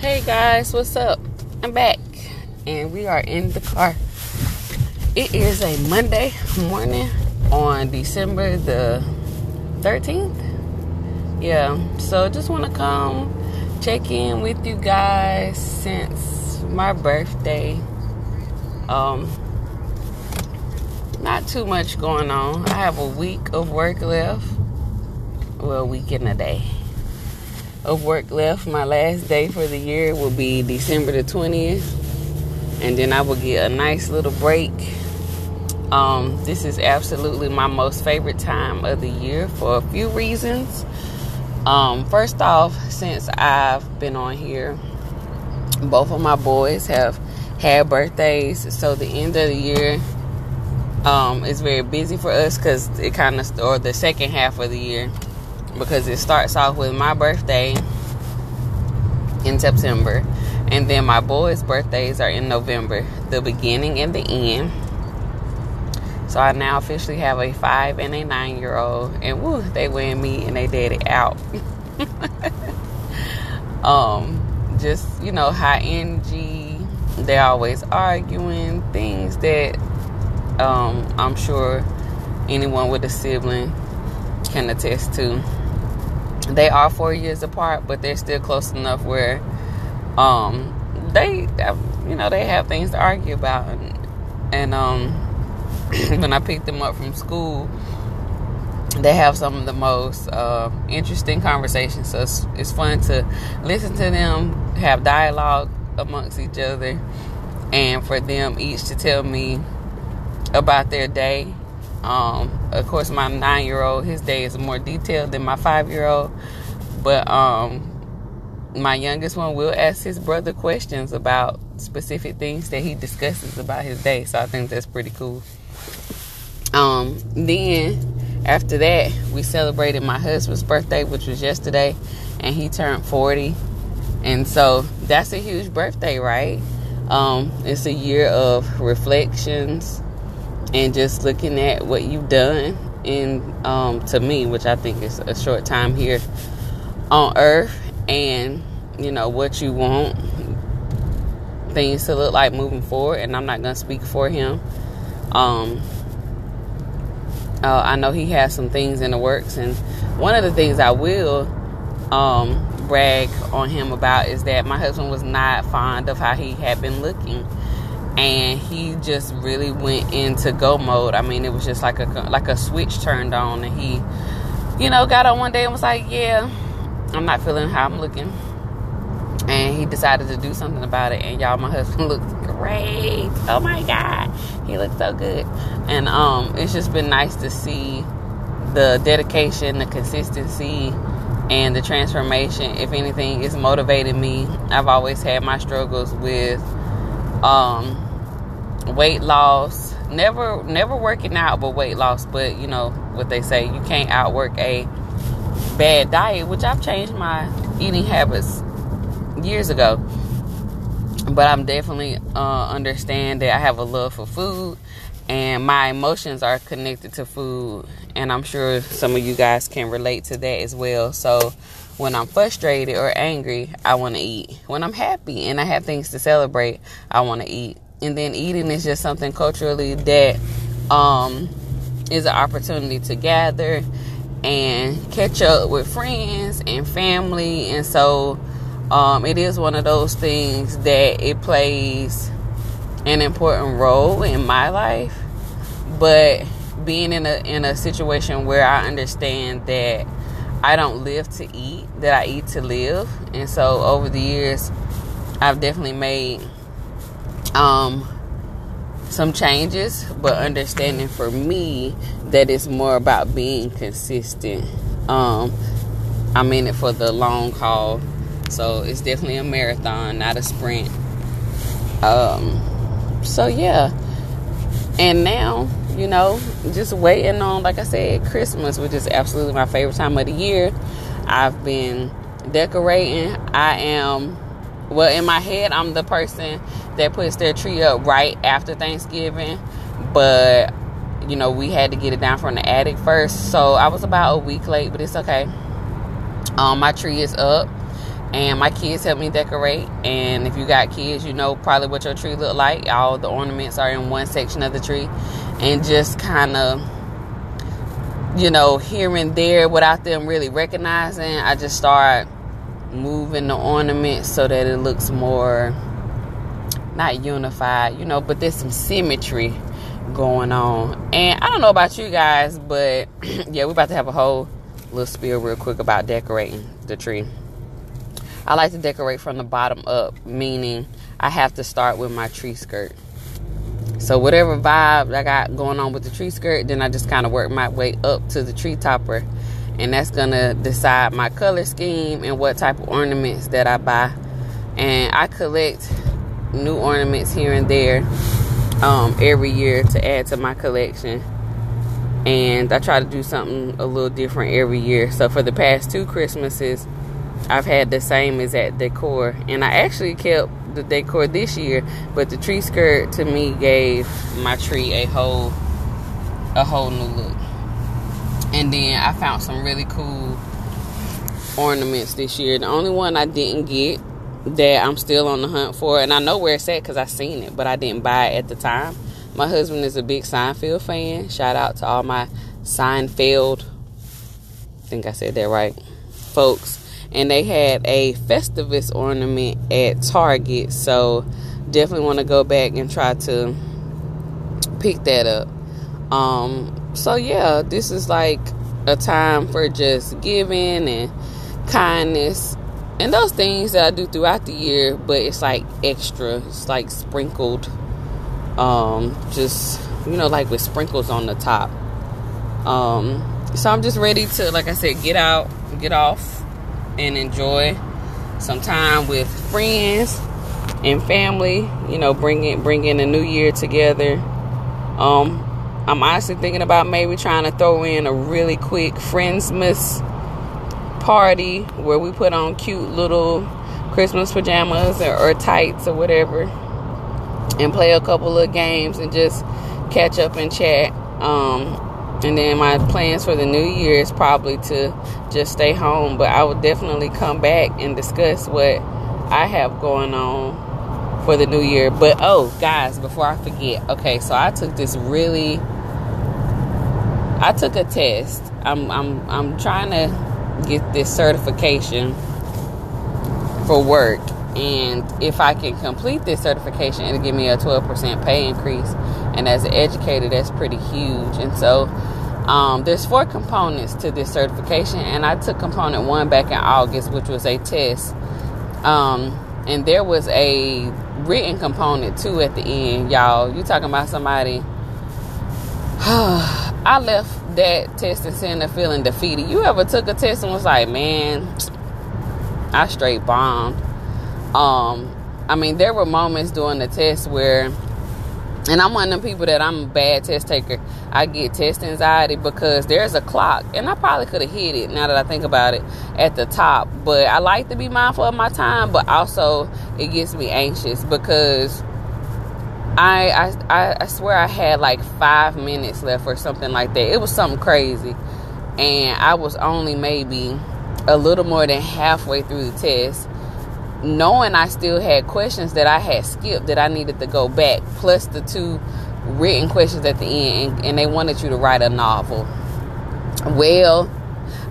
Hey guys, what's up? I'm back and we are in the car. It is a Monday morning on December the 13th. Yeah, so just want to come check in with you guys since my birthday. Um, not too much going on. I have a week of work left. Well, a week and a day of work left. My last day for the year will be December the 20th. And then I will get a nice little break. Um, this is absolutely my most favorite time of the year for a few reasons. Um, first off, since I've been on here, both of my boys have had birthdays. So the end of the year um, is very busy for us because it kind of, or the second half of the year, because it starts off with my birthday in September, and then my boys' birthdays are in November, the beginning and the end. So I now officially have a five and a nine year old, and woo, they wear me and they daddy out. um, just you know, high energy. They're always arguing things that um, I'm sure anyone with a sibling can attest to. They are four years apart, but they're still close enough where um, they, you know, they have things to argue about. And, and um, when I picked them up from school, they have some of the most uh, interesting conversations. So it's, it's fun to listen to them have dialogue amongst each other, and for them each to tell me about their day. Um, of course, my nine year old, his day is more detailed than my five year old. But um, my youngest one will ask his brother questions about specific things that he discusses about his day. So I think that's pretty cool. Um, then after that, we celebrated my husband's birthday, which was yesterday, and he turned 40. And so that's a huge birthday, right? Um, it's a year of reflections and just looking at what you've done in um, to me, which I think is a short time here on earth, and you know what you want things to look like moving forward. And I'm not gonna speak for him. Um, uh, I know he has some things in the works, and one of the things I will um, brag on him about is that my husband was not fond of how he had been looking and he just really went into go mode. I mean, it was just like a like a switch turned on, and he, you know, got on one day and was like, "Yeah, I'm not feeling how I'm looking," and he decided to do something about it. And y'all, my husband looks great. Oh my god, he looks so good, and um, it's just been nice to see the dedication, the consistency. And the transformation, if anything, is motivated me. I've always had my struggles with um, weight loss never never working out but weight loss but you know what they say you can't outwork a bad diet which i've changed my eating habits years ago. But i'm definitely uh, understand that i have a love for food and my emotions are connected to food and i'm sure some of you guys can relate to that as well. So when i'm frustrated or angry i want to eat. When i'm happy and i have things to celebrate i want to eat and then eating is just something culturally that um, is an opportunity to gather and catch up with friends and family. And so um, it is one of those things that it plays an important role in my life. But being in a in a situation where I understand that I don't live to eat that I eat to live. And so over the years I've definitely made um, some changes, but understanding for me that it's more about being consistent. Um, I'm in it for the long haul, so it's definitely a marathon, not a sprint. Um, so yeah, and now you know, just waiting on, like I said, Christmas, which is absolutely my favorite time of the year. I've been decorating. I am well in my head i'm the person that puts their tree up right after thanksgiving but you know we had to get it down from the attic first so i was about a week late but it's okay um my tree is up and my kids helped me decorate. And if you got kids, you know probably what your tree look like. All the ornaments are in one section of the tree, and just kind of, you know, here and there without them really recognizing. I just start moving the ornaments so that it looks more not unified, you know, but there's some symmetry going on. And I don't know about you guys, but yeah, we're about to have a whole little spiel real quick about decorating the tree. I like to decorate from the bottom up, meaning I have to start with my tree skirt. So whatever vibe I got going on with the tree skirt, then I just kind of work my way up to the tree topper. And that's gonna decide my color scheme and what type of ornaments that I buy. And I collect new ornaments here and there um, every year to add to my collection. And I try to do something a little different every year. So for the past two Christmases, I've had the same exact decor. And I actually kept the decor this year, but the tree skirt to me gave my tree a whole a whole new look. And then I found some really cool ornaments this year. The only one I didn't get that I'm still on the hunt for, and I know where it's at because I seen it, but I didn't buy it at the time. My husband is a big Seinfeld fan. Shout out to all my Seinfeld, I think I said that right, folks. And they had a Festivus ornament at Target, so definitely want to go back and try to pick that up. Um, so yeah, this is like a time for just giving and kindness and those things that I do throughout the year, but it's like extra. It's like sprinkled, um, just you know, like with sprinkles on the top. Um, so I'm just ready to, like I said, get out, get off, and enjoy some time with friends and family. You know, bringing bringing a new year together. Um, I'm honestly thinking about maybe trying to throw in a really quick Friendsmas party where we put on cute little Christmas pajamas or, or tights or whatever and play a couple of games and just catch up and chat. Um, and then my plans for the new year is probably to just stay home, but I will definitely come back and discuss what I have going on for the new year. But oh, guys, before I forget, okay, so I took this really I took a test. I'm I'm I'm trying to get this certification for work. And if I can complete this certification, it'll give me a 12% pay increase. And as an educator, that's pretty huge. And so um, there's four components to this certification. And I took component one back in August, which was a test. Um, and there was a written component too at the end, y'all. You talking about somebody. I left that test and center feeling defeated. You ever took a test and was like, man, I straight bombed. Um, I mean, there were moments during the test where, and I'm one of them people that I'm a bad test taker. I get test anxiety because there's a clock, and I probably could have hit it now that I think about it at the top. But I like to be mindful of my time, but also it gets me anxious because I, I I swear I had like five minutes left or something like that. It was something crazy, and I was only maybe a little more than halfway through the test, knowing I still had questions that I had skipped that I needed to go back, plus the two written questions at the end, and, and they wanted you to write a novel. Well,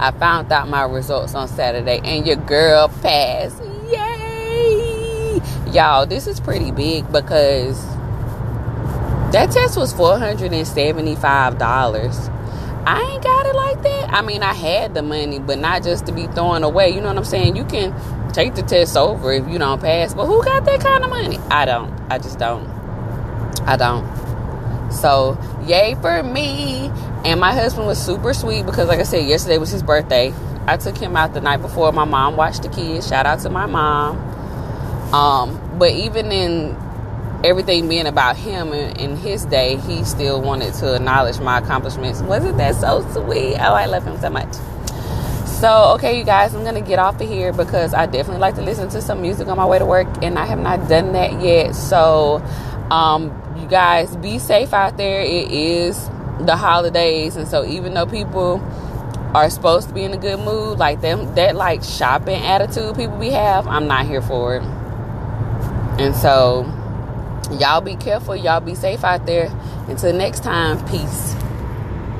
I found out my results on Saturday, and your girl passed. Yay! Y'all, this is pretty big because that test was $475. I ain't got it like that. I mean, I had the money, but not just to be throwing away. You know what I'm saying? You can take the test over if you don't pass, but who got that kind of money? I don't. I just don't. I don't. So, yay for me. And my husband was super sweet because, like I said, yesterday was his birthday. I took him out the night before. My mom watched the kids. Shout out to my mom. Um, but even in everything being about him and, his day, he still wanted to acknowledge my accomplishments. Wasn't that so sweet? Oh, I love him so much. So, okay, you guys, I'm gonna get off of here because I definitely like to listen to some music on my way to work, and I have not done that yet. So, um, you guys, be safe out there. It is the holidays, and so even though people are supposed to be in a good mood, like them that like shopping attitude people we have, I'm not here for it. And so y'all be careful, y'all be safe out there. Until next time, peace.